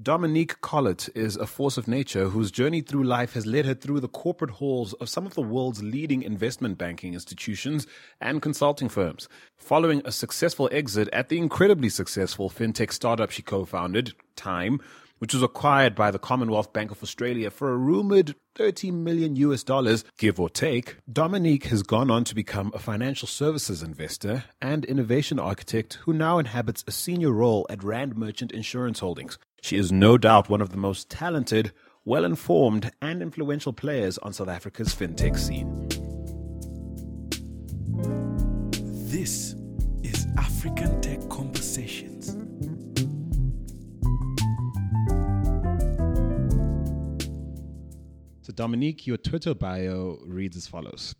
Dominique Collett is a force of nature whose journey through life has led her through the corporate halls of some of the world's leading investment banking institutions and consulting firms. Following a successful exit at the incredibly successful fintech startup she co-founded, Tyme, which was acquired by the Commonwealth Bank of Australia for a rumored 30 million US dollars, give or take, Dominique has gone on to become a financial services investor and innovation architect who now inhabits a senior role at Rand Merchant Insurance Holdings. She is no doubt one of the most talented, well informed, and influential players on South Africa's fintech scene. This is African Tech Conversations. So, Dominique, your Twitter bio reads as follows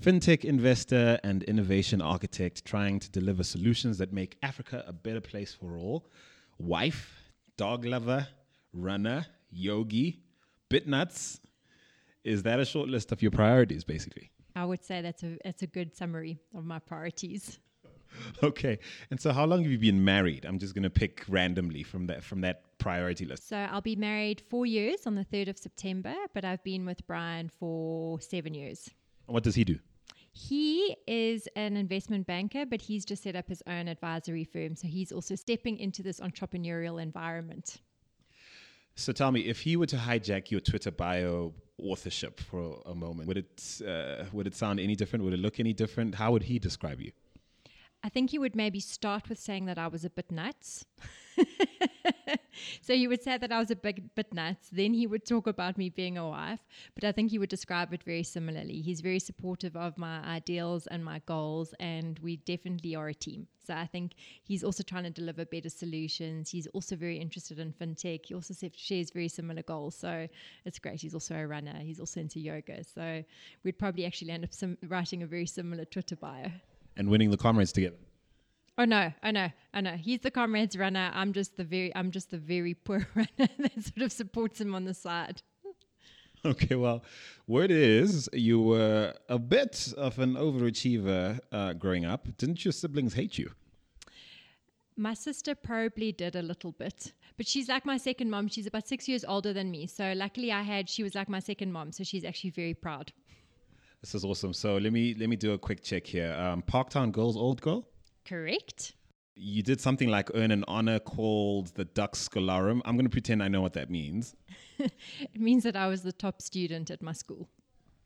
FinTech investor and innovation architect trying to deliver solutions that make Africa a better place for all. Wife, dog lover, runner, yogi, bit nuts. Is that a short list of your priorities, basically? I would say that's a that's a good summary of my priorities. Okay. And so how long have you been married? I'm just going to pick randomly from that from that priority list. So I'll be married four years on the third of September, but I've been with Brian for seven years. What does he do? He is an investment banker, but he's just set up his own advisory firm. So he's also stepping into this entrepreneurial environment. So tell me, if he were to hijack your Twitter bio authorship for a moment, would it uh, would it sound any different? Would it look any different? How would he describe you? I think he would maybe start with saying that I was a bit nuts. so he would say that I was a bit, bit nuts. Then he would talk about me being a wife. But I think he would describe it very similarly. He's very supportive of my ideals and my goals, and we definitely are a team. So I think he's also trying to deliver better solutions. He's also very interested in fintech. He also shares very similar goals. So it's great. He's also a runner. He's also into yoga. So we'd probably actually end up writing a very similar Twitter bio and winning the comrades together. Oh no, I know, I know. He's the comrades runner. I'm just the very, I'm just the very poor runner that sort of supports him on the side. Okay, well, word is you were a bit of an overachiever uh, growing up. Didn't your siblings hate you? My sister probably did a little bit, but she's like my second mom. She's about six years older than me. So luckily, I had she was like my second mom. So she's actually very proud. This is awesome. So let me let me do a quick check here. Um, Parktown Girls, old girl. Correct. You did something like earn an honor called the Dux Scholarum. I'm going to pretend I know what that means. it means that I was the top student at my school.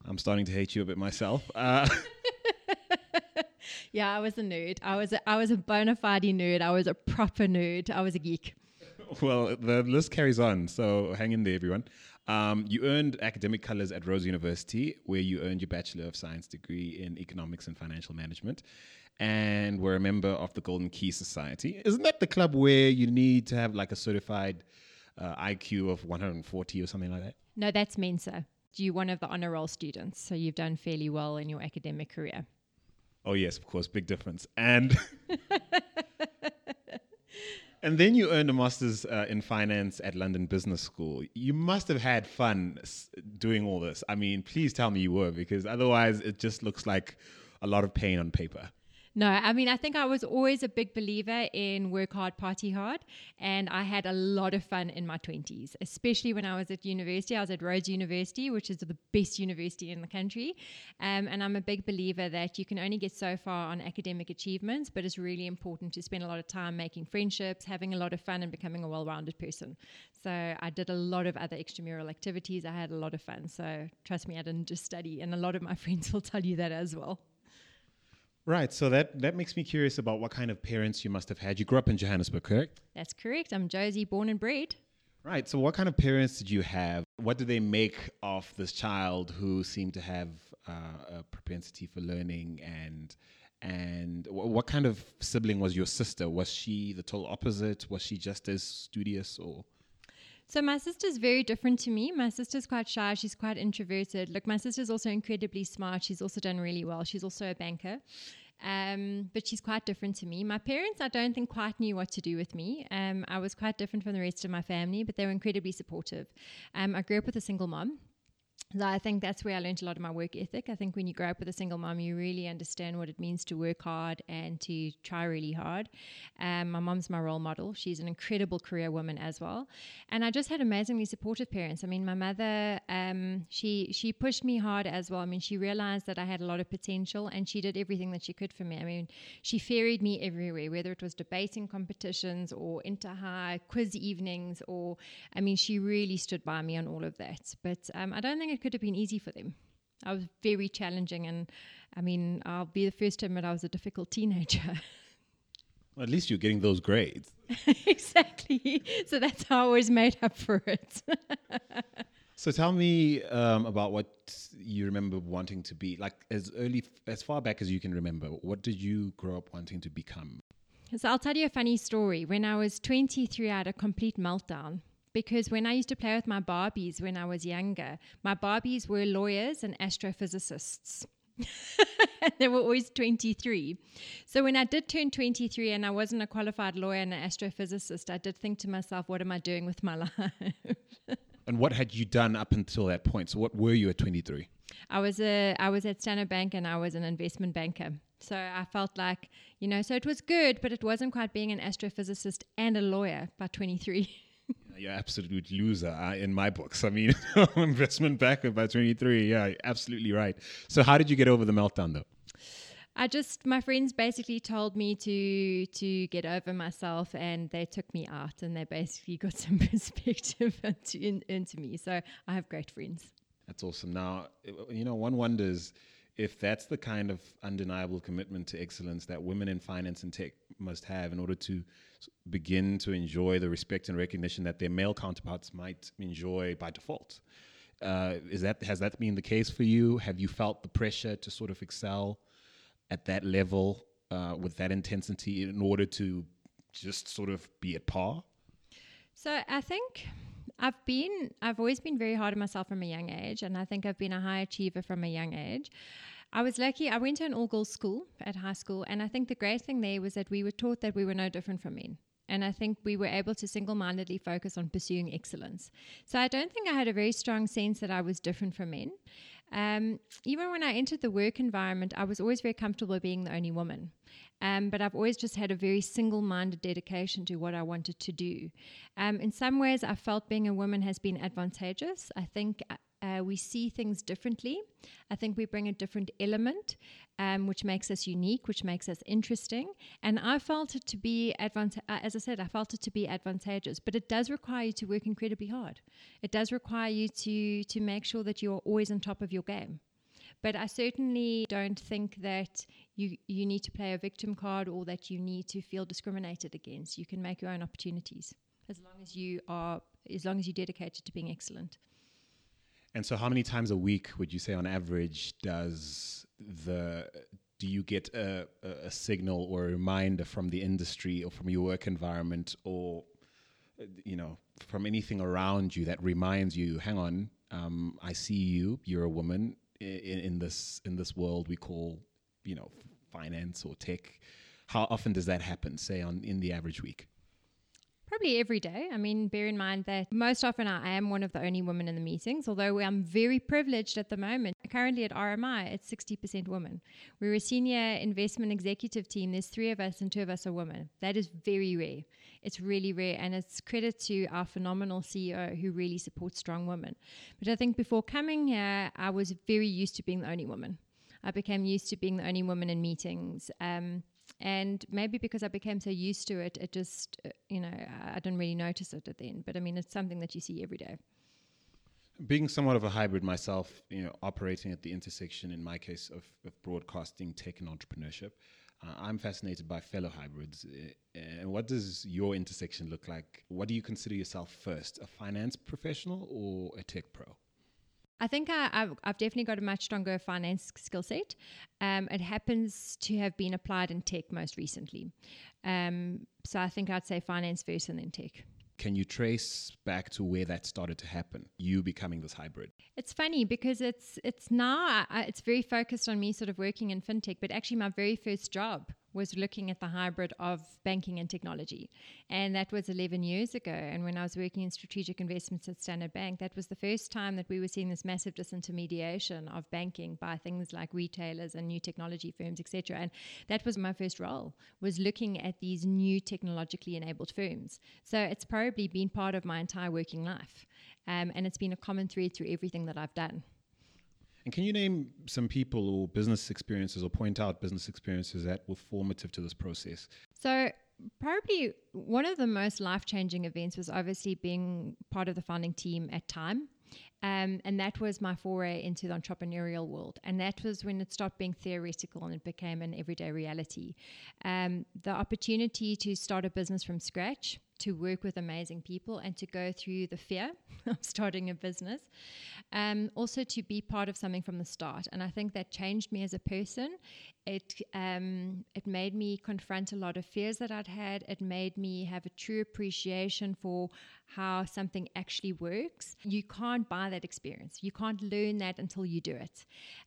I'm starting to hate you a bit myself. Uh, yeah, I was a nerd. I was a, I was a bona fide nerd. I was a proper nerd. I was a geek. Well, the list carries on, so hang in there, everyone. Um, you earned academic colors at Rhodes University, where you earned your Bachelor of Science degree in Economics and Financial Management, and were a member of the Golden Key Society. Isn't that the club where you need to have like a certified uh, IQ of 140 or something like that? No, that's Mensa. You're one of the honor roll students, so you've done fairly well in your academic career. Oh yes, of course, big difference. And And then you earned a master's uh, in finance at London Business School. You must have had fun doing all this. I mean, please tell me you were, because otherwise it just looks like a lot of pain on paper. No, I mean, I think I was always a big believer in work hard, party hard. And I had a lot of fun in my 20s, especially when I was at university. I was at Rhodes University, which is the best university in the country. Um, and I'm a big believer that you can only get so far on academic achievements, but it's really important to spend a lot of time making friendships, having a lot of fun, and becoming a well rounded person. So I did a lot of other extramural activities. I had a lot of fun. So trust me, I didn't just study. And a lot of my friends will tell you that as well. Right. So that that makes me curious about what kind of parents you must have had. You grew up in Johannesburg, correct? That's correct. I'm Jozi, born and bred. Right. So what kind of parents did you have? What did they make of this child who seemed to have uh, a propensity for learning and and what kind of sibling was your sister? Was she the total opposite? Was she just as studious or? So my sister's very different to me. My sister's quite shy. She's quite introverted. Look, my sister's also incredibly smart. She's also done really well. She's also a banker. Um, but she's quite different to me. My parents, I don't think, quite knew what to do with me. Um, I was quite different from the rest of my family, but they were incredibly supportive. Um, I grew up with a single mom. So I think that's where I learned a lot of my work ethic. I think when you grow up with a single mom, you really understand what it means to work hard and to try really hard. Um, my mom's my role model. She's an incredible career woman as well, and I just had amazingly supportive parents. I mean, my mother, um, she she pushed me hard as well. I mean, she realized that I had a lot of potential, and she did everything that she could for me. I mean, she ferried me everywhere, whether it was debating competitions or inter high quiz evenings, or I mean, she really stood by me on all of that. But um, I don't think it could have been easy for them. I was very challenging, and I mean, I'll be the first to admit I was a difficult teenager. Well, at least you're getting those grades. exactly. So that's how I was made up for it. so tell me um, about what you remember wanting to be. Like as early, as far back as you can remember, what did you grow up wanting to become? So I'll tell you a funny story. When I was 23, I had a complete meltdown because when I used to play with my Barbies when I was younger, my Barbies were lawyers and astrophysicists. they were always 23. So when I did turn 23 and I wasn't a qualified lawyer and an astrophysicist, I did think to myself, what am I doing with my life? and what had you done up until that point? So what were you at 23? I was a I was at Standard Bank and I was an investment banker. So I felt like, you know, so it was good, but it wasn't quite being an astrophysicist and a lawyer by 23. you're an absolute loser uh, in my books. I mean, investment backer by 23. Yeah, absolutely right. So, how did you get over the meltdown, though? I just my friends basically told me to to get over myself, and they took me out, and they basically got some perspective into, in, into me. So I have great friends. That's awesome. Now, you know, one wonders if that's the kind of undeniable commitment to excellence that women in finance and tech must have in order to begin to enjoy the respect and recognition that their male counterparts might enjoy by default. Uh, is that has that been the case for you? Have you felt the pressure to sort of excel at that level uh, with that intensity in order to just sort of be at par? So I think I've been I've always been very hard on myself from a young age, and I think I've been a high achiever from a young age. I was lucky. I went to an all girls school at high school, and I think the great thing there was that we were taught that we were no different from men. And I think we were able to single mindedly focus on pursuing excellence. So I don't think I had a very strong sense that I was different from men. Um, even when I entered the work environment, I was always very comfortable being the only woman. Um, but I've always just had a very single minded dedication to what I wanted to do. Um, in some ways, I felt being a woman has been advantageous. I think uh, uh, we see things differently. I think we bring a different element, um, which makes us unique, which makes us interesting. And I felt it to be advanta- uh, as I said, I felt it to be advantageous. But it does require you to work incredibly hard. It does require you to to make sure that you're always on top of your game. But I certainly don't think that you you need to play a victim card or that you need to feel discriminated against. You can make your own opportunities as long as you are as long as you're dedicated to being excellent. And so, how many times a week would you say, on average, does the do you get a, a, signal or a reminder from the industry or from your work environment or you know from anything around you that reminds you hang on um, i see you you're a woman in, in, this in this world we call you know finance or tech how often does that happen say on in the average week Probably every day. I mean, bear in mind that most often I am one of the only women in the meetings, although I'm very privileged at the moment. Currently at RMI, it's 60% women. We're a senior investment executive team. There's three of us, and two of us are women. That is very rare. It's really rare, and it's credit to our phenomenal CEO who really supports strong women. But I think before coming here, I was very used to being the only woman. I became used to being the only woman in meetings. Um, and maybe because I became so used to it, it just, uh, you know, I didn't really notice it at the end. But I mean, it's something that you see every day. Being somewhat of a hybrid myself, you know, operating at the intersection, in my case, of, of broadcasting, tech, and entrepreneurship, uh, I'm fascinated by fellow hybrids. Uh, and what does your intersection look like? What do you consider yourself first, a finance professional or a tech pro? I think I, have I've definitely got a much stronger finance skill set. Um, it happens to have been applied in tech most recently. Um, so I think I'd say finance first and then tech. Can you trace back to where that started to happen? You becoming this hybrid. It's funny because it's it's now it's very focused on me sort of working in fintech, but actually my very first job was looking at the hybrid of banking and technology. And that was 11 years ago. And when I was working in strategic investments at Standard Bank, that was the first time that we were seeing this massive disintermediation of banking by things like retailers and new technology firms, etc. And that was my first role, was looking at these new technologically enabled firms. So it's probably been part of my entire working life. Um, and it's been a common thread through everything that I've done. And can you name some people or business experiences or point out business experiences that were formative to this process? So, probably one of the most life changing events was obviously being part of the founding team at Tyme. Um, and that was my foray into the entrepreneurial world. And that was when it stopped being theoretical and it became an everyday reality. Um, the opportunity to start a business from scratch to work with amazing people and to go through the fear of starting a business. Um, also, to be part of something from the start. And I think that changed me as a person. It, um, it made me confront a lot of fears that I'd had. It made me have a true appreciation for how something actually works. You can't buy that experience, you can't learn that until you do it.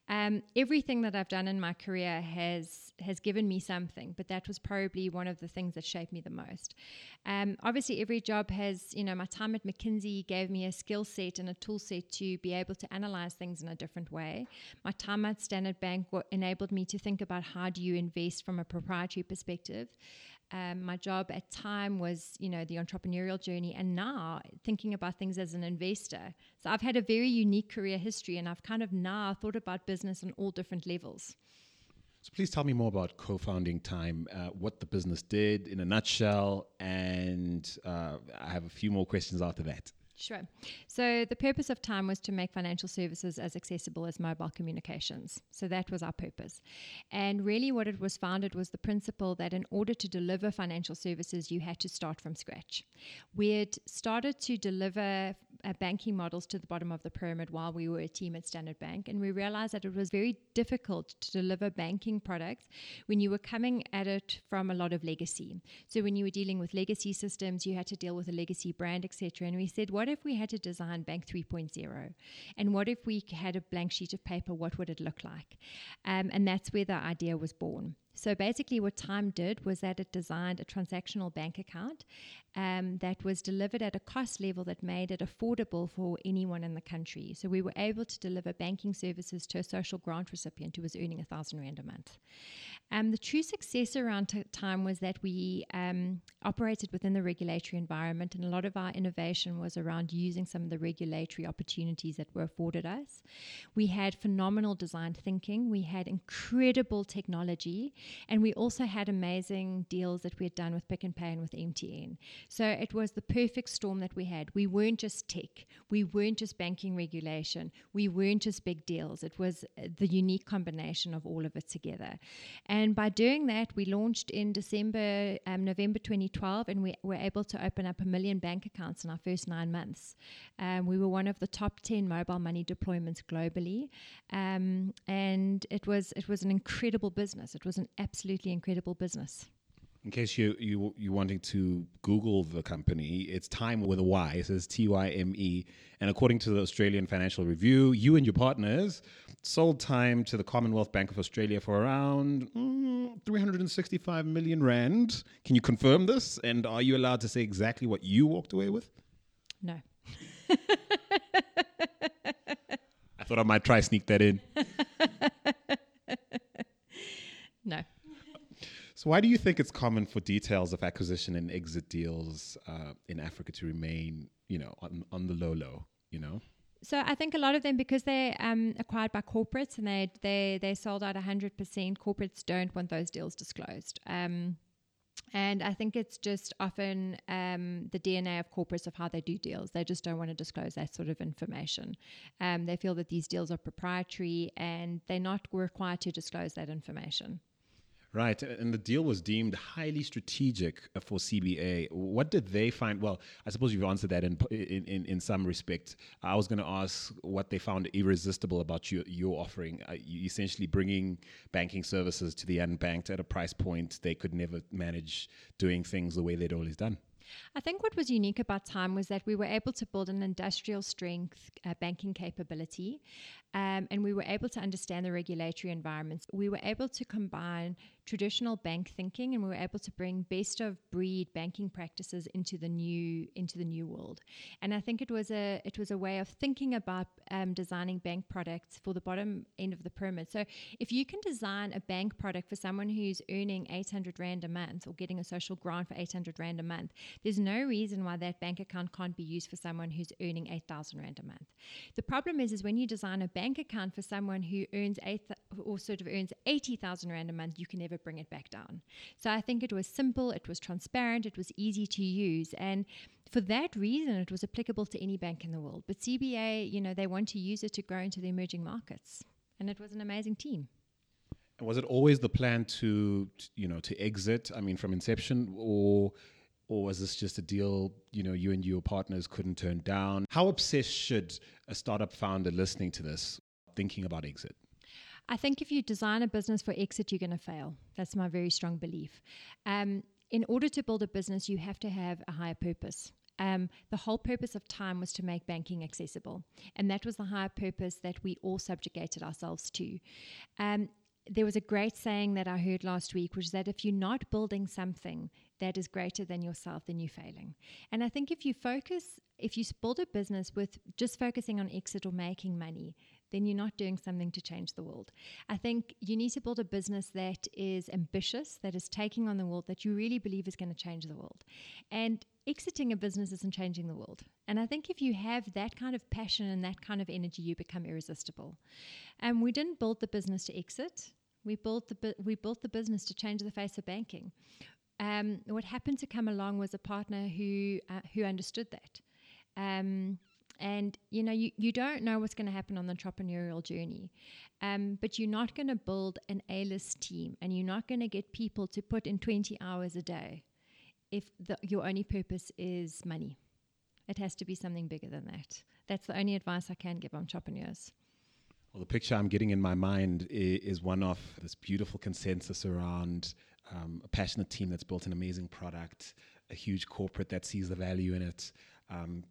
Um, everything that I've done in my career has has given me something, but that was probably one of the things that shaped me the most. Um, obviously, every job has, you know, my time at McKinsey gave me a skill set and a tool set to be able to analyze things in a different way. My time at Standard Bank enabled me to think about how do you invest from a proprietary perspective. Um, my job at Tyme was you know the entrepreneurial journey and now thinking about things as an investor. So i've had a very unique career history and i've kind of now thought about business on all different levels. So please tell me more about co-founding Tyme uh, what the business did in a nutshell and uh, i have a few more questions after that Sure. So the purpose of Tyme was to make financial services as accessible as mobile communications. So that was our purpose. And really, what it was founded was the principle that in order to deliver financial services, you had to start from scratch. We had started to deliver uh, banking models to the bottom of the pyramid while we were a team at Standard Bank. And we realized that it was very difficult to deliver banking products when you were coming at it from a lot of legacy. So when you were dealing with legacy systems, you had to deal with a legacy brand, etc. And we said, what if we had to design Bank 3.0? And what if we had a blank sheet of paper? What would it look like? Um, and that's where the idea was born. So basically, what Tyme did was that it designed a transactional bank account um, that was delivered at a cost level that made it affordable for anyone in the country. So we were able to deliver banking services to a social grant recipient who was earning a thousand rand a month. Um, the true success around t- Tyme was that we um, operated within the regulatory environment, and a lot of our innovation was around using some of the regulatory opportunities that were afforded us. We had phenomenal design thinking, we had incredible technology, and we also had amazing deals that we had done with Pick n Pay and with MTN. So it was the perfect storm that we had. We weren't just tech, we weren't just banking regulation, we weren't just big deals. It was uh, the unique combination of all of it together. And and by doing that, we launched in December, um, November 2012, and we were able to open up a million bank accounts in our first nine months. Um, we were one of the top 10 mobile money deployments globally. Um, and it was, it was an incredible business. It was an absolutely incredible business. In case you you you wanting to Google the company, it's Tyme with a Y. It says T Y M E, and according to the Australian Financial Review, you and your partners sold Tyme to the Commonwealth Bank of Australia for around mm, 365 million rand. Can you confirm this? And are you allowed to say exactly what you walked away with? No. I thought I might try sneak that in. no. So, why do you think it's common for details of acquisition and exit deals uh, in Africa to remain, you know, on, on the low low? You know. So I think a lot of them because they're um, acquired by corporates and they they they sold out hundred percent. Corporates don't want those deals disclosed. Um, and I think it's just often um, the DNA of corporates of how they do deals. They just don't want to disclose that sort of information. Um, they feel that these deals are proprietary and they're not required to disclose that information. Right, and the deal was deemed highly strategic for CBA. What did they find? Well, I suppose you've answered that in in, in some respect. I was going to ask what they found irresistible about your your offering. Uh, essentially bringing banking services to the unbanked at a price point they could never manage doing things the way they'd always done. I think what was unique about Tyme was that we were able to build an industrial strength uh, banking capability um, and we were able to understand the regulatory environments. We were able to combine traditional bank thinking, and we were able to bring best of breed banking practices into the new into the new world. And I think it was a it was a way of thinking about um, designing bank products for the bottom end of the pyramid. So if you can design a bank product for someone who's earning 800 rand a month or getting a social grant for 800 rand a month, there's no reason why that bank account can't be used for someone who's earning 8,000 rand a month. The problem is, is when you design a bank account for someone who earns eight or sort of earns 80,000 rand a month, you can never bring it back down. So I think it was simple, it was transparent, it was easy to use, and for that reason, it was applicable to any bank in the world. But CBA, you know, they want to use it to grow into the emerging markets, and it was an amazing team. Was it always the plan to, you know, to exit? I mean, from inception, or or was this just a deal you know you and your partners couldn't turn down? How obsessed should a startup founder listening to this thinking about exit? I think if you design a business for exit, you're going to fail. That's my very strong belief. Um, in order to build a business, you have to have a higher purpose. Um, the whole purpose of Tyme was to make banking accessible. And that was the higher purpose that we all subjugated ourselves to. Um, there was a great saying that I heard last week, which is that if you're not building something that is greater than yourself, then you're failing. And I think if you focus, if you build a business with just focusing on exit or making money, then you're not doing something to change the world. I think you need to build a business that is ambitious, that is taking on the world, that you really believe is going to change the world. And exiting a business isn't changing the world. And I think if you have that kind of passion and that kind of energy, you become irresistible. And we didn't build the business to exit. We built the we built the business to change the face of banking. Um, what happened to come along was a partner who uh, who understood that. Um, and you know you, you don't know what's going to happen on the entrepreneurial journey um, but you're not going to build an a-list team and you're not going to get people to put in 20 hours a day if the, your only purpose is money. It has to be something bigger than that. That's the only advice i can give entrepreneurs. Well, the picture I'm getting in my mind is, one of this beautiful consensus around um, a passionate team that's built an amazing product, a huge corporate that sees the value in it, um,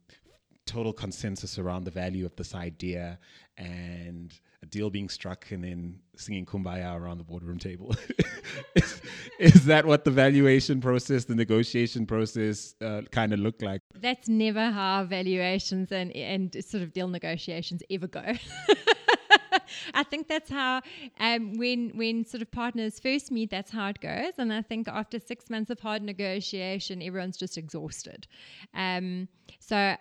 total consensus around the value of this idea, and a deal being struck, and then singing kumbaya around the boardroom table. is, is, that what the valuation process, the negotiation process, uh, kind of looked like? That's never how valuations and and sort of deal negotiations ever go. I think that's how um, when when sort of partners first meet, that's how it goes. And I think after six months of hard negotiation, everyone's just exhausted. Um, so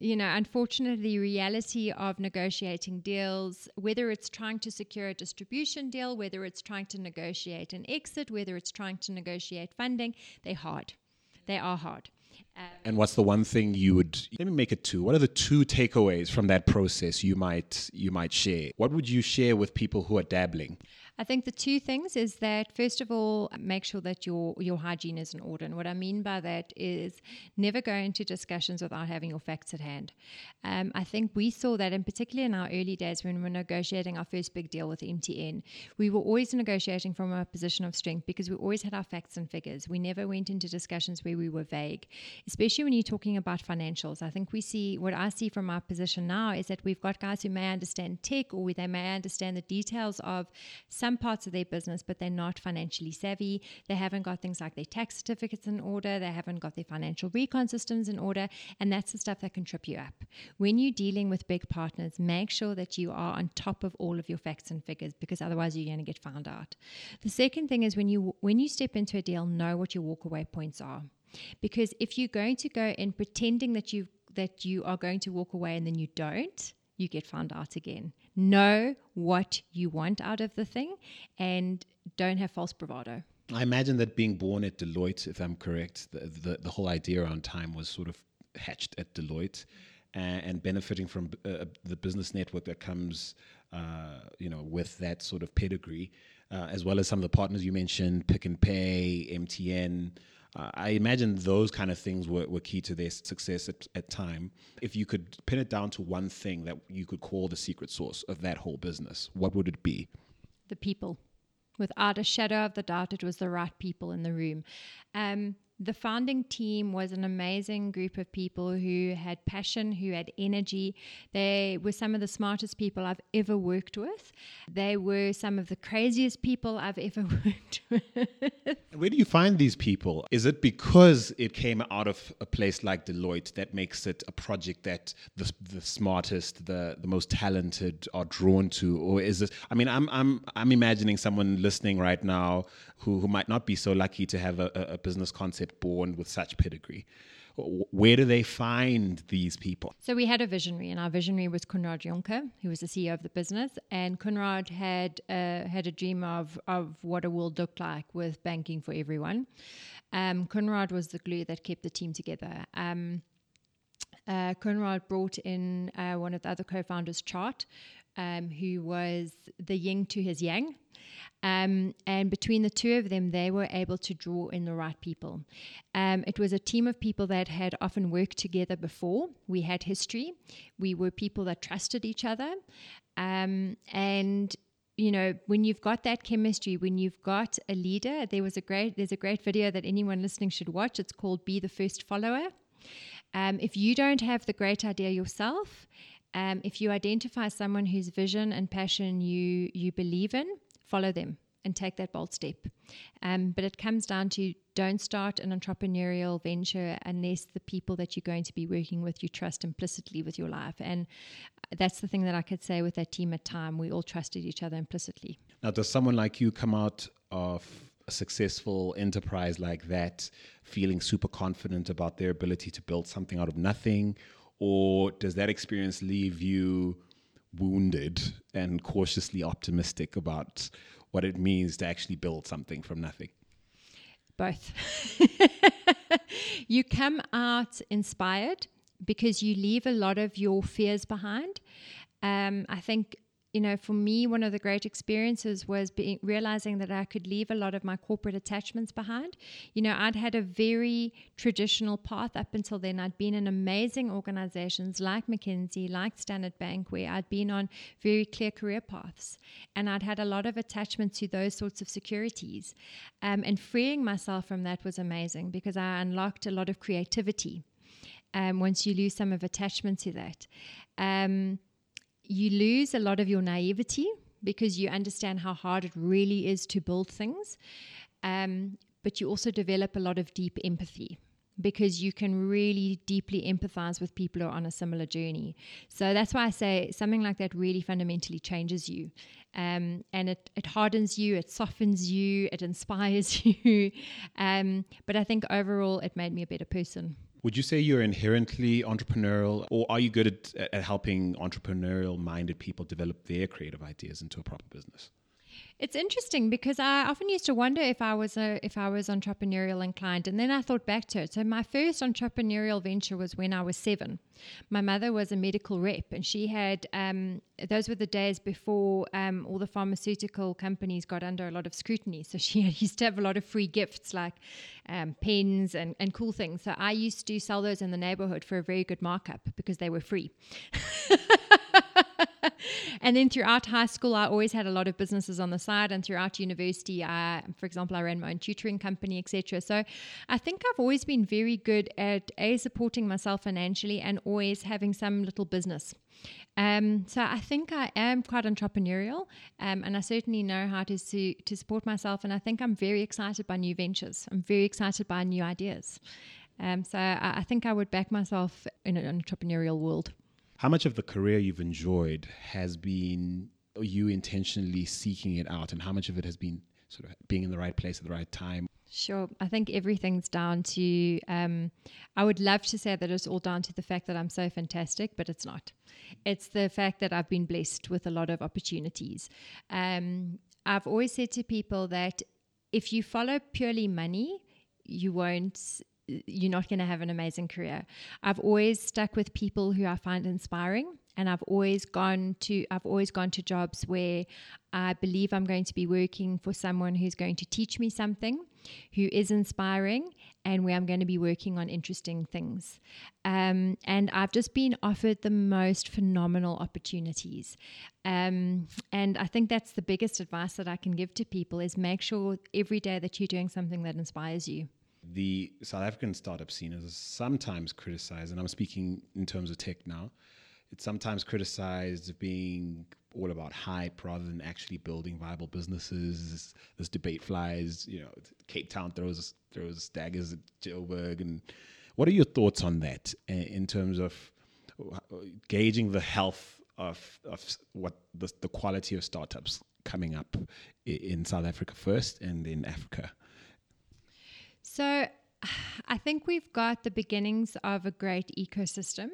you know, unfortunately, the reality of negotiating deals, whether it's trying to secure a distribution deal, whether it's trying to negotiate an exit, whether it's trying to negotiate funding, they're hard. They are hard. Um, and what's the one thing you would let me make it two? What are the two takeaways from that process you might you might share? What would you share with people who are dabbling? I think the two things is that first of all, make sure that your your hygiene is in order. And what I mean by that is never go into discussions without having your facts at hand. Um, I think we saw that, in particular in our early days when we were negotiating our first big deal with MTN, we were always negotiating from a position of strength because we always had our facts and figures. We never went into discussions where we were vague, especially when you're talking about financials. I think we see what I see from our position now is that we've got guys who may understand tech or they may understand the details of some parts of their business, but they're not financially savvy. They haven't got things like their tax certificates in order. They haven't got their financial recon systems in order. And that's the stuff that can trip you up. When you're dealing with big partners, make sure that you are on top of all of your facts and figures because otherwise you're going to get found out. The second thing is when you when you step into a deal, know what your walkaway points are. Because if you're going to go in pretending that you that you are going to walk away and then you don't, you get found out again. Know what you want out of the thing and don't have false bravado. I imagine that being born at Deloitte, if I'm correct, the, the, the whole idea around Tyme was sort of hatched at Deloitte and, benefiting from uh, the business network that comes, uh, you know, with that sort of pedigree, uh, as well as some of the partners you mentioned, Pick n Pay, MTN, uh, I imagine those kind of things were, were key to their success at, at Tyme. If you could pin it down to one thing that you could call the secret source of that whole business, what would it be? The people. Without a shadow of the doubt, it was the right people in the room. Um, the founding team was an amazing group of people who had passion, who had energy. They were some of the smartest people I've ever worked with. They were some of the craziest people I've ever worked with. Where do you find these people? Is it because it came out of a place like Deloitte that makes it a project that the, the smartest, the, the most talented are drawn to? Or is it, I mean, I'm, I'm, I'm imagining someone listening right now who, who might not be so lucky to have a, a business concept born with such pedigree. Where do they find these people? So we had a visionary, and our visionary was Coenraad Jonker, who was the CEO of the business. And Coenraad had uh, had a dream of of what a world looked like with banking for everyone. Um, Coenraad was the glue that kept the team together. Um, uh, Coenraad brought in uh, one of the other co-founders, Tjaart, um, who was the yin to his yang. Um, and between the two of them, they were able to draw in the right people. Um, it was a team of people that had often worked together before. We had history. We were people that trusted each other. Um, and you know when you've got that chemistry when you've got a leader there was a great there's a great video that anyone listening should watch it's called be the first follower um, if you don't have the great idea yourself um, if you identify someone whose vision and passion you you believe in follow them and take that bold step. Um, but it comes down to don't start an entrepreneurial venture unless the people that you're going to be working with you trust implicitly with your life. And that's the thing that I could say with that team at Tyme. We all trusted each other implicitly. Now, does someone like you come out of a successful enterprise like that feeling super confident about their ability to build something out of nothing? Or does that experience leave you wounded and cautiously optimistic about what it means to actually build something from nothing? Both. you come out inspired because you leave a lot of your fears behind. Um, I think you know, for me, one of the great experiences was being, realizing that I could leave a lot of my corporate attachments behind. You know, I'd had a very traditional path up until then. I'd been in amazing organizations like McKinsey, like Standard Bank, where I'd been on very clear career paths. And I'd had a lot of attachment to those sorts of securities. Um, and freeing myself from that was amazing because I unlocked a lot of creativity um, once you lose some of attachment to that. Um, you lose a lot of your naivety because you understand how hard it really is to build things. Um, but you also develop a lot of deep empathy because you can really deeply empathize with people who are on a similar journey. So that's why I say something like that really fundamentally changes you. Um, and it, it hardens you, it softens you, it inspires you. Um, but I think overall, it made me a better person. Would you say you're inherently entrepreneurial, or are you good at, at helping entrepreneurial minded people develop their creative ideas into a proper business? It's interesting because I often used to wonder if I was a if I was entrepreneurial inclined, and then I thought back to it. So my first entrepreneurial venture was when I was seven. My mother was a medical rep, and she had um, those were the days before um, all the pharmaceutical companies got under a lot of scrutiny. So she used to have a lot of free gifts like um, pens and, and cool things. So I used to sell those in the neighborhood for a very good markup because they were free. and then throughout high school, I always had a lot of businesses on the side, and throughout university, I, for example, I ran my own tutoring company, etc. So I think I've always been very good at a supporting myself financially and always having some little business. Um, so I think I am quite entrepreneurial, um, and I certainly know how to su- to support myself. And I think I'm very excited by new ventures. I'm very excited by new ideas. Um, so I, I think I would back myself in an entrepreneurial world. How much of the career you've enjoyed has been you intentionally seeking it out, and how much of it has been sort of being in the right place at the right time? Sure. I think everything's down to, um, I would love to say that it's all down to the fact that I'm so fantastic, but it's not. It's the fact that I've been blessed with a lot of opportunities. Um, I've always said to people that if you follow purely money, you won't you're not going to have an amazing career. I've always stuck with people who I find inspiring and I've always gone to I've always gone to jobs where I believe I'm going to be working for someone who's going to teach me something, who is inspiring, and where I'm going to be working on interesting things. Um, and I've just been offered the most phenomenal opportunities. Um, and I think that's the biggest advice that I can give to people is make sure every day that you're doing something that inspires you. The South African startup scene is sometimes criticized, and I'm speaking in terms of tech now. It's sometimes criticized as being all about hype rather than actually building viable businesses. This, this debate flies. You know, Cape Town throws throws daggers at Joburg, and what are your thoughts on that in terms of gauging the health of of what the, the quality of startups coming up in South Africa first, and in Africa? So I think we've got the beginnings of a great ecosystem,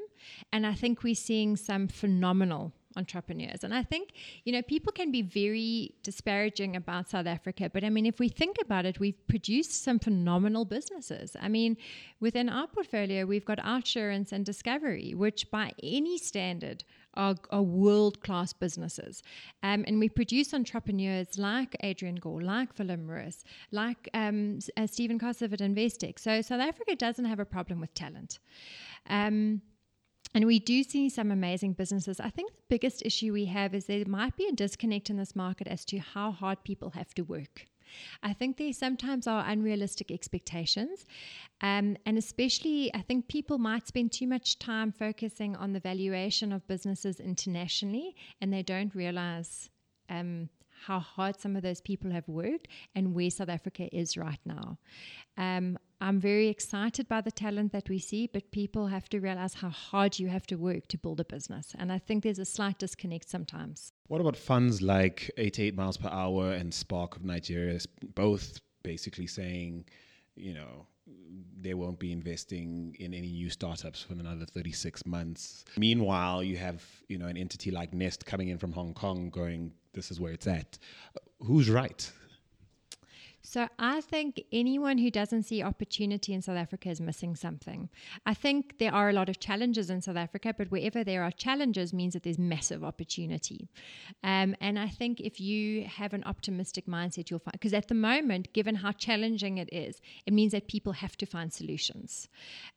and I think we're seeing some phenomenal entrepreneurs. And I think, you know, people can be very disparaging about South Africa, but I mean, if we think about it, we've produced some phenomenal businesses. I mean, within our portfolio, we've got Outsurance and Discovery, which by any standard are, are world class businesses. Um, and we produce entrepreneurs like Adrian Gore, like Willem Roos, like um, uh, Stephen Koseff at Investec. So South Africa doesn't have a problem with talent. Um, and we do see some amazing businesses. I think the biggest issue we have is there might be a disconnect in this market as to how hard people have to work. I think there sometimes are unrealistic expectations. Um, and especially, I think people might spend too much time focusing on the valuation of businesses internationally and they don't realize um, how hard some of those people have worked and where South Africa is right now. Um, I'm very excited by the talent that we see, but people have to realize how hard you have to work to build a business. And I think there's a slight disconnect sometimes. What about funds like 88 miles per hour and Spark of Nigeria, both basically saying, you know, they won't be investing in any new startups for another 36 months. Meanwhile, you have, you know, an entity like Nest coming in from Hong Kong going, this is where it's at. Who's right? So I think anyone who doesn't see opportunity in South Africa is missing something. I think there are a lot of challenges in South Africa, but wherever there are challenges means that there's massive opportunity. Um, and I think if you have an optimistic mindset, you'll find, because at the moment, given how challenging it is, it means that people have to find solutions.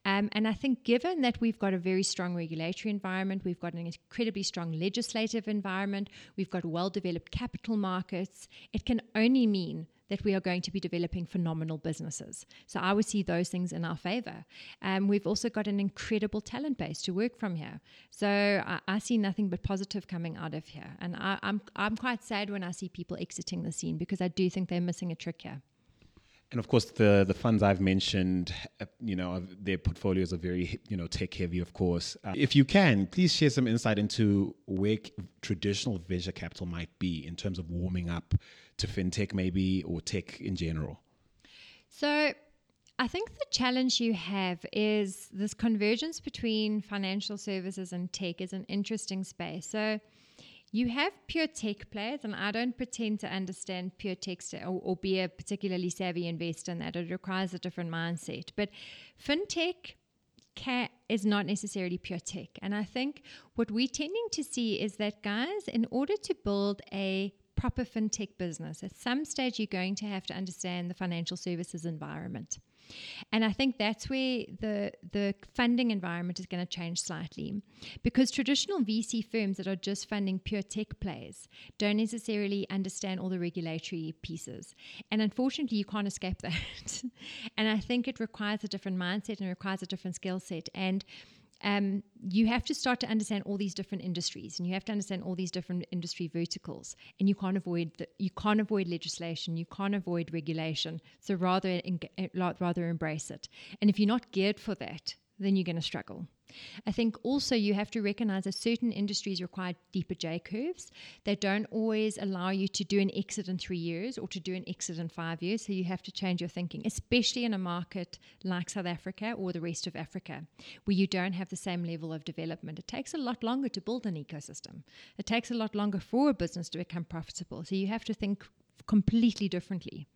Um, and I think given that we've got a very strong regulatory environment, we've got an incredibly strong legislative environment, we've got well developed capital markets, it can only mean that we are going to be developing phenomenal businesses. So I would see those things in our favor. Um, we've also got an incredible talent base to work from here. So I, I see nothing but positive coming out of here. And I, I'm, I'm quite sad when I see people exiting the scene because I do think they're missing a trick here. And of course, the the funds I've mentioned, uh, you know, their portfolios are very, you know, tech heavy. Of course, uh, if you can, please share some insight into where traditional venture capital might be in terms of warming up to fintech, maybe, or tech in general. So, I think the challenge you have is this convergence between financial services and tech is an interesting space. So you have pure tech players, and I don't pretend to understand pure tech or, or be a particularly savvy investor in that. It requires a different mindset. But fintech can, is not necessarily pure tech. And I think what we're tending to see is that, guys, in order to build a proper fintech business, at some stage you're going to have to understand the financial services environment. And I think that's where the the funding environment is going to change slightly because traditional VC firms that are just funding pure tech plays don't necessarily understand all the regulatory pieces. And unfortunately, you can't escape that. and I think it requires a different mindset and requires a different skill set. And um, you have to start to understand all these different industries and you have to understand all these different industry verticals and you can't avoid the, you can't avoid legislation you can't avoid regulation so rather rather embrace it. And if you're not geared for that then you're going to struggle I think also you have to recognize that certain industries require deeper J curves. They don't always allow you to do an exit in three years or to do an exit in five years. So you have to change your thinking, especially in a market like South Africa or the rest of Africa, where you don't have the same level of development. It takes a lot longer to build an ecosystem, it takes a lot longer for a business to become profitable. So you have to think completely differently.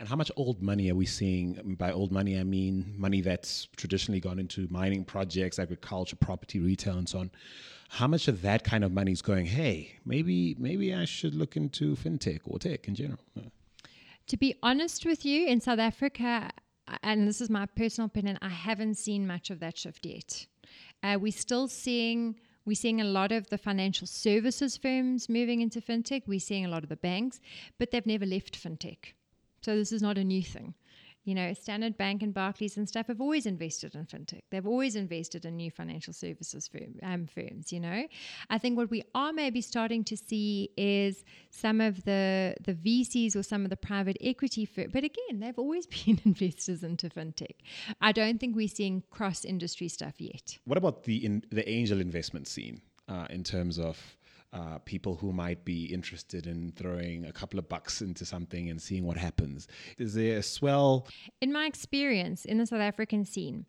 And how much old money are we seeing? By old money, I mean money that's traditionally gone into mining projects, agriculture, property, retail, and so on. How much of that kind of money is going? Hey, maybe maybe I should look into fintech or tech in general. To be honest with you, in South Africa, and this is my personal opinion, I haven't seen much of that shift yet. Uh, we're still seeing we're seeing a lot of the financial services firms moving into fintech. We're seeing a lot of the banks, but they've never left fintech. So this is not a new thing. You know, Standard Bank and Barclays and stuff have always invested in fintech. They've always invested in new financial services firm, um, firms. You know, I think what we are maybe starting to see is some of the the VCs or some of the private equity firms. But again, they've always been investors into fintech. I don't think we're seeing cross industry stuff yet. What about the in, the angel investment scene uh, in terms of uh, people who might be interested in throwing a couple of bucks into something and seeing what happens. Is there a swell? In my experience in the South African scene,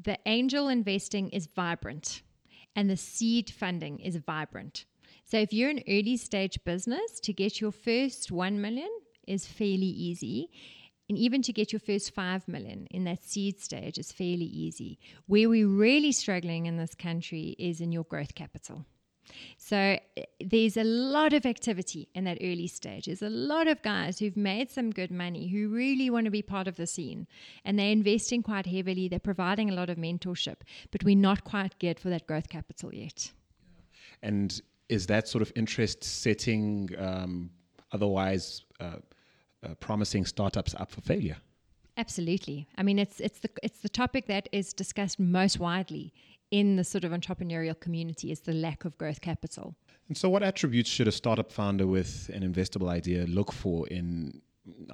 the angel investing is vibrant and the seed funding is vibrant. So if you're an early stage business, to get your first 1 million is fairly easy. And even to get your first 5 million in that seed stage is fairly easy. Where we're really struggling in this country is in your growth capital. So eh, there's a lot of activity in that early stage. There's a lot of guys who've made some good money who really want to be part of the scene and they're investing quite heavily. They're providing a lot of mentorship, but we're not quite geared for that growth capital yet. And is that sort of interest setting um, otherwise uh, uh, promising startups up for failure? Absolutely. I mean, it's it's the it's the topic that is discussed most widely in the sort of entrepreneurial community is the lack of growth capital. And so, what attributes should a startup founder with an investable idea look for in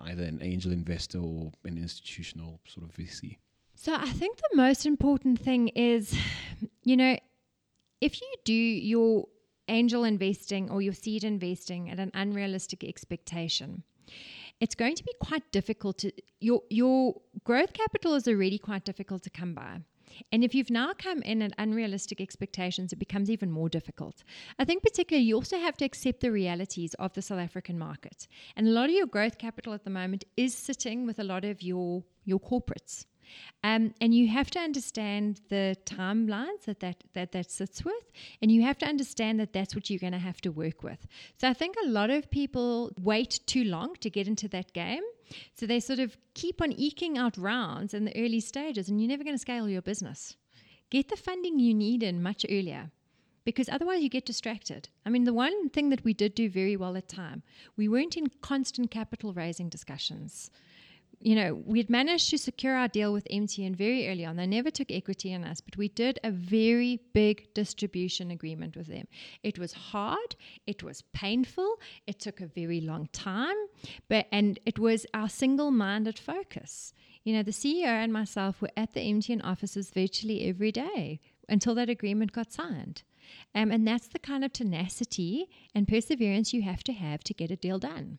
either an angel investor or an institutional sort of VC? So, I think the most important thing is, you know, if you do your angel investing or your seed investing at an unrealistic expectation, it's going to be quite difficult to your your growth capital is already quite difficult to come by. And if you've now come in at unrealistic expectations, it becomes even more difficult. I think, particularly, you also have to accept the realities of the South African market. And a lot of your growth capital at the moment is sitting with a lot of your, your corporates. Um, and you have to understand the timelines that that, that that sits with, and you have to understand that that's what you're going to have to work with. So I think a lot of people wait too long to get into that game. So they sort of keep on eking out rounds in the early stages, and you're never going to scale your business. Get the funding you need in much earlier because otherwise you get distracted. I mean, the one thing that we did do very well at Tyme, we weren't in constant capital raising discussions you know, we'd managed to secure our deal with MTN very early on. They never took equity in us, but we did a very big distribution agreement with them. It was hard, it was painful, it took a very long time, but and it was our single-minded focus. You know, the CEO and myself were at the MTN offices virtually every day until that agreement got signed. Um, and that's the kind of tenacity and perseverance you have to have to get a deal done.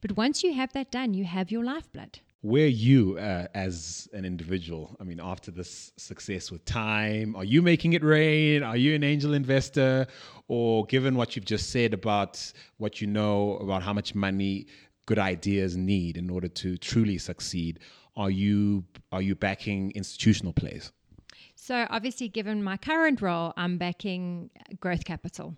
But once you have that done, you have your lifeblood where you uh, as an individual i mean after this success with Tyme are you making it rain? Are you an angel investor? Or given what you've just said about what you know about how much money good ideas need in order to truly succeed are you are you backing institutional plays so obviously given my current role i'm backing growth capital.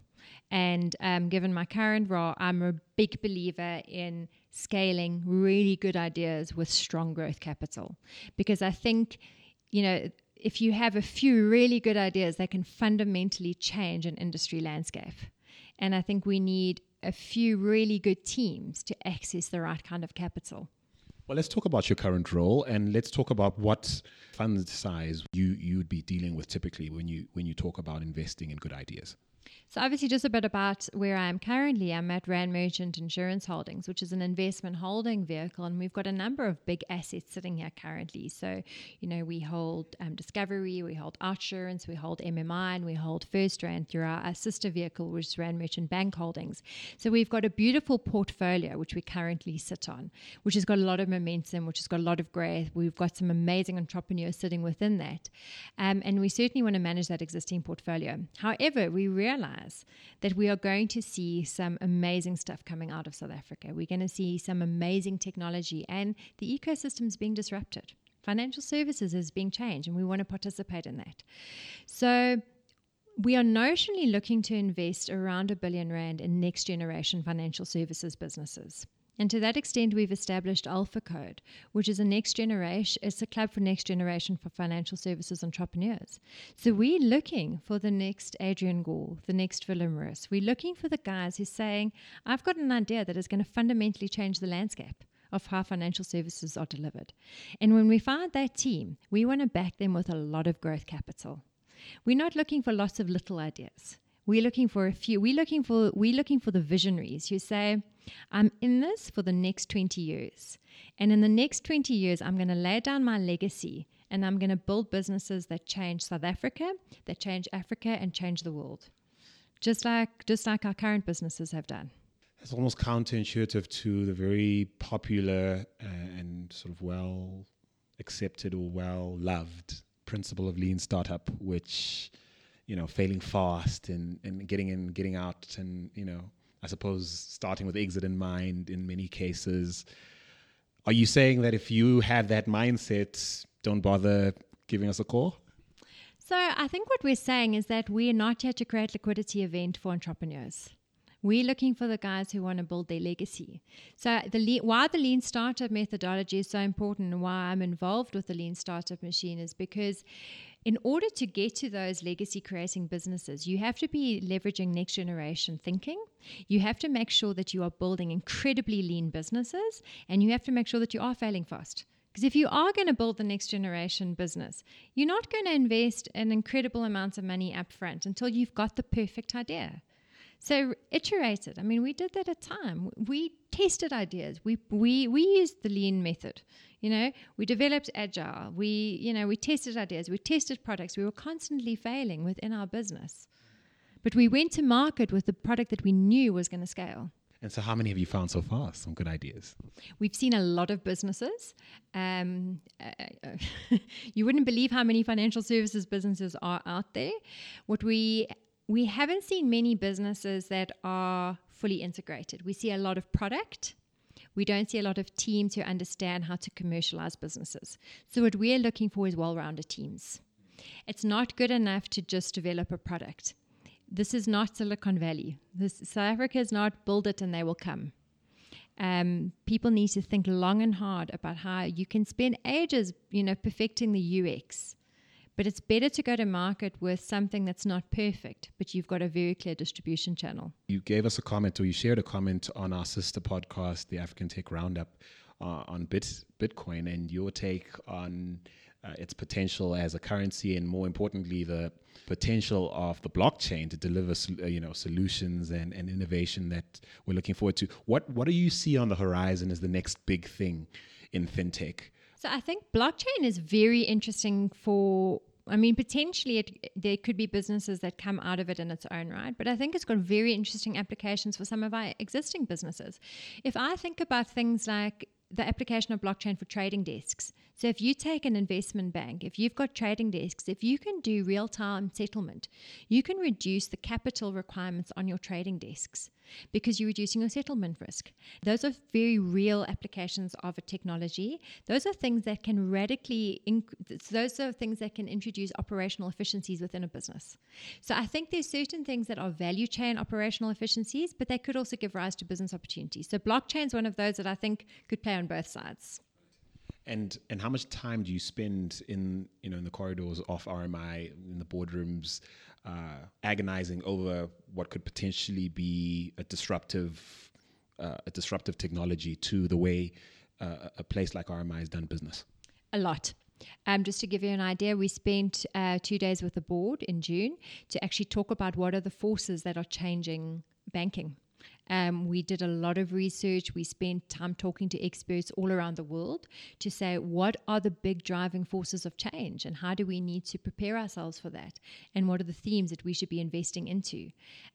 And um, given my current role i'm a big believer in scaling really good ideas with strong growth capital. Because I think, you know, if you have a few really good ideas, they can fundamentally change an industry landscape. And I think we need a few really good teams to access the right kind of capital. Well, let's talk about your current role and let's talk about what fund size you you'd be dealing with typically when you when you talk about investing in good ideas. So, obviously, just a bit about where I am currently. I'm at Rand Merchant Insurance Holdings, which is an investment holding vehicle, and we've got a number of big assets sitting here currently. So, you know, we hold um, Discovery, we hold Outsurance, we hold MMI, and we hold FirstRand through our, our sister vehicle, which is Rand Merchant Bank Holdings. So, we've got a beautiful portfolio which we currently sit on, which has got a lot of momentum, which has got a lot of growth. We've got some amazing entrepreneurs sitting within that, um, and we certainly want to manage that existing portfolio. However, we realize realize that we are going to see some amazing stuff coming out of South Africa. We're going to see some amazing technology, and the ecosystem is being disrupted. Financial services is being changed, and we want to participate in that. So, we are notionally looking to invest around a billion rand in next generation financial services businesses. And to that extent, we've established Alpha Code, which is a next generation, it's a club for next generation for financial services entrepreneurs. So we're looking for the next Adrian Gore, the next Willem We're looking for the guys who's saying, I've got an idea that is going to fundamentally change the landscape of how financial services are delivered. And when we find that team, we want to back them with a lot of growth capital. We're not looking for lots of little ideas. We're looking for a few. We're looking for we're looking for the visionaries who say, "I'm in this for the next 20 years, and in the next 20 years, I'm going to lay down my legacy, and I'm going to build businesses that change South Africa, that change Africa, and change the world, just like just like our current businesses have done." It's almost counterintuitive to the very popular uh, and sort of well accepted or well loved principle of lean startup, which you know, failing fast and, and getting in, getting out, and you know, I suppose starting with exit in mind in many cases. Are you saying that if you have that mindset, don't bother giving us a call? So I think what we're saying is that we're not here to create liquidity event for entrepreneurs. We're looking for the guys who want to build their legacy. So the why the lean startup methodology is so important and why I'm involved with the lean startup machine is because in order to get to those legacy creating businesses, you have to be leveraging next generation thinking. You have to make sure that you are building incredibly lean businesses and you have to make sure that you are failing fast. Because if you are going to build the next generation business, you're not going to invest an incredible amount of money up front until you've got the perfect idea. So iterated. I mean, we did that at Tyme. We tested ideas. We we we used the lean method. You know, we developed agile. We you know we tested ideas. We tested products. We were constantly failing within our business, but we went to market with the product that we knew was going to scale. And so, how many have you found so far? Some good ideas. We've seen a lot of businesses. Um, uh, you wouldn't believe how many financial services businesses are out there. What we we haven't seen many businesses that are fully integrated. We see a lot of product. We don't see a lot of teams who understand how to commercialize businesses. So, what we're looking for is well rounded teams. It's not good enough to just develop a product. This is not Silicon Valley. This, South Africa is not build it and they will come. Um, people need to think long and hard about how you can spend ages, you know, perfecting the UX but it's better to go to market with something that's not perfect, but you've got a very clear distribution channel. You gave us a comment or you shared a comment on our sister podcast, the African Tech Roundup, uh, on Bit, Bitcoin and your take on uh, its potential as a currency and more importantly, the potential of the blockchain to deliver uh, you know solutions and, and innovation that we're looking forward to. What, what do you see on the horizon as the next big thing in fintech? So I think blockchain is very interesting for I mean, potentially it, there could be businesses that come out of it in its own right, but I think it's got very interesting applications for some of our existing businesses. If I think about things like the application of blockchain for trading desks. So, if you take an investment bank, if you've got trading desks, if you can do real time settlement, you can reduce the capital requirements on your trading desks because you're reducing your settlement risk. Those are very real applications of a technology. Those are things that can radically, inc- those are things that can introduce operational efficiencies within a business. So I think there's certain things that are value chain operational efficiencies, but they could also give rise to business opportunities. So blockchain is one of those that I think could play on both sides. And and how much time do you spend in you know in the corridors of RMI in the boardrooms, uh, agonizing over what could potentially be a disruptive uh, a disruptive technology to the way uh, a place like RMI has done business? A lot. Um, just to give you an idea, we spent uh, two days with the board in June to actually talk about what are the forces that are changing banking um, we did a lot of research. We spent time talking to experts all around the world to say what are the big driving forces of change and how do we need to prepare ourselves for that and what are the themes that we should be investing into.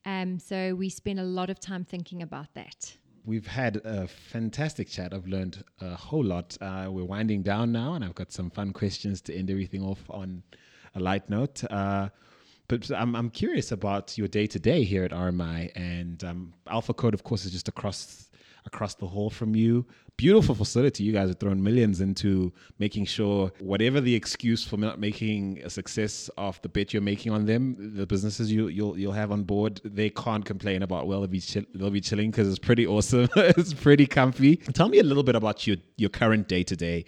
Um, so we spent a lot of time thinking about that. We've had a fantastic chat. I've learned a whole lot. Uh, we're winding down now, and I've got some fun questions to end everything off on a light note. Uh, but I'm, I'm curious about your day to day here at RMI, and um, Alpha Code, of course, is just across across the hall from you. Beautiful facility. You guys have thrown millions into making sure whatever the excuse for not making a success of the bet you're making on them, the businesses you, you'll you'll have on board, they can't complain about. Well, they'll be chill, they'll be chilling because it's pretty awesome. it's pretty comfy. Tell me a little bit about your your current day to day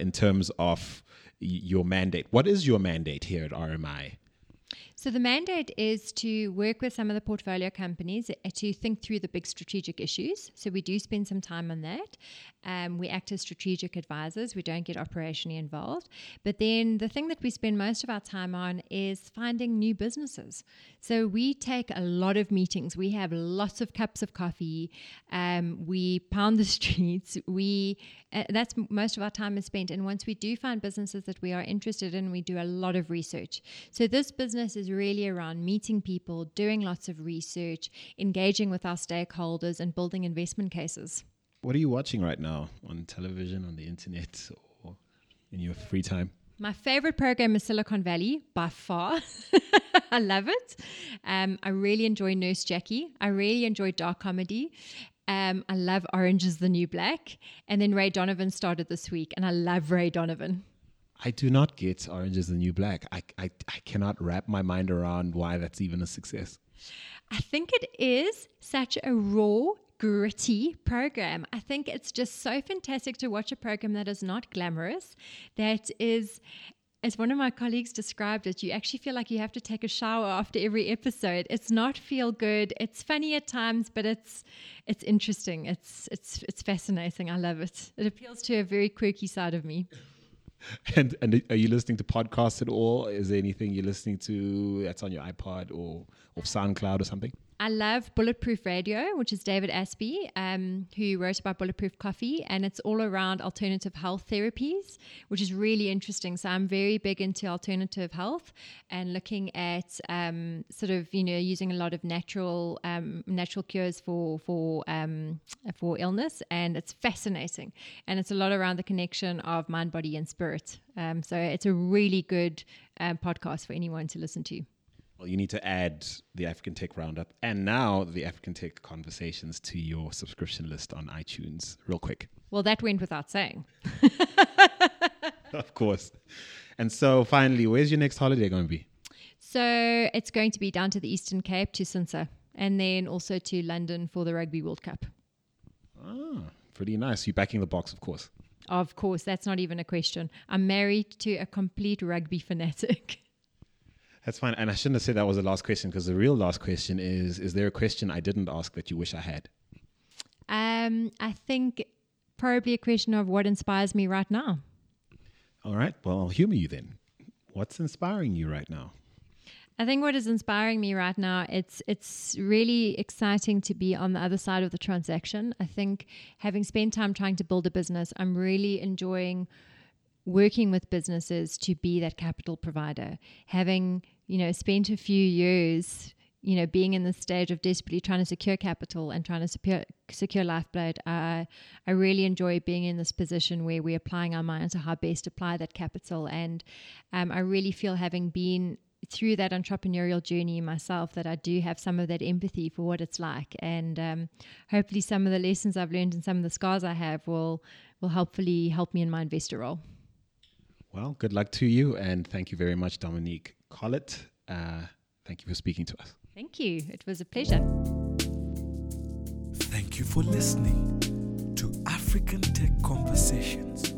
in terms of your mandate. What is your mandate here at RMI? So the mandate is to work with some of the portfolio companies to think through the big strategic issues. So we do spend some time on that. Um, we act as strategic advisors. We don't get operationally involved. But then the thing that we spend most of our time on is finding new businesses. So we take a lot of meetings. We have lots of cups of coffee. Um, we pound the streets. We uh, that's most of our time is spent. And once we do find businesses that we are interested in, we do a lot of research. So this business is really around meeting people, doing lots of research, engaging with our stakeholders, and building investment cases. What are you watching right now on television, on the internet, or in your free time? My favorite program is Silicon Valley by far. I love it. Um, I really enjoy Nurse Jackie. I really enjoy dark comedy. Um, I love Orange is the New Black. And then Ray Donovan started this week, and I love Ray Donovan. I do not get Orange is the New Black. I, I, I cannot wrap my mind around why that's even a success. I think it is such a raw, gritty program. I think it's just so fantastic to watch a program that is not glamorous, that is as one of my colleagues described it, you actually feel like you have to take a shower after every episode. It's not feel good. It's funny at times, but it's it's interesting. It's it's it's fascinating. I love it. It appeals to a very quirky side of me. And and are you listening to podcasts at all? Is there anything you're listening to that's on your iPod or or SoundCloud or something? I love Bulletproof Radio, which is David Asprey, um, who wrote about Bulletproof Coffee, and it's all around alternative health therapies, which is really interesting. So I'm very big into alternative health and looking at um, sort of you know using a lot of natural um, natural cures for for um, for illness, and it's fascinating. And it's a lot around the connection of mind, body, and spirit. Um, so it's a really good um, podcast for anyone to listen to. Well, you need to add the African Tech Roundup and now the African Tech Conversations to your subscription list on iTunes, real quick. Well, that went without saying. of course. And so, finally, where's your next holiday going to be? So, it's going to be down to the Eastern Cape to Cintsa and then also to London for the Rugby World Cup. Ah, pretty nice. You're backing the Boks, of course. Of course, that's not even a question. I'm married to a complete rugby fanatic. That's fine. And I shouldn't have said that was the last question because the real last question is Is there a question I didn't ask that you wish I had? Um, I think probably a question of what inspires me right now. All right. Well, I'll humor you then. What's inspiring you right now? I think what is inspiring me right now, it's it's really exciting to be on the other side of the transaction. I think having spent time trying to build a business, I'm really enjoying working with businesses to be that capital provider. Having, you know, spent a few years, you know, being in the stage of desperately trying to secure capital and trying to secure, secure lifeblood, I, I really enjoy being in this position where we're applying our minds to how best to apply that capital. And um, I really feel having been through that entrepreneurial journey myself that I do have some of that empathy for what it's like, and um, hopefully some of the lessons I've learned and some of the scars I have will will hopefully help me in my investor role. Well, good luck to you, and thank you very much, Dominique Collett. Uh, thank you for speaking to us. Thank you. It was a pleasure. Thank you for listening to African Tech Conversations.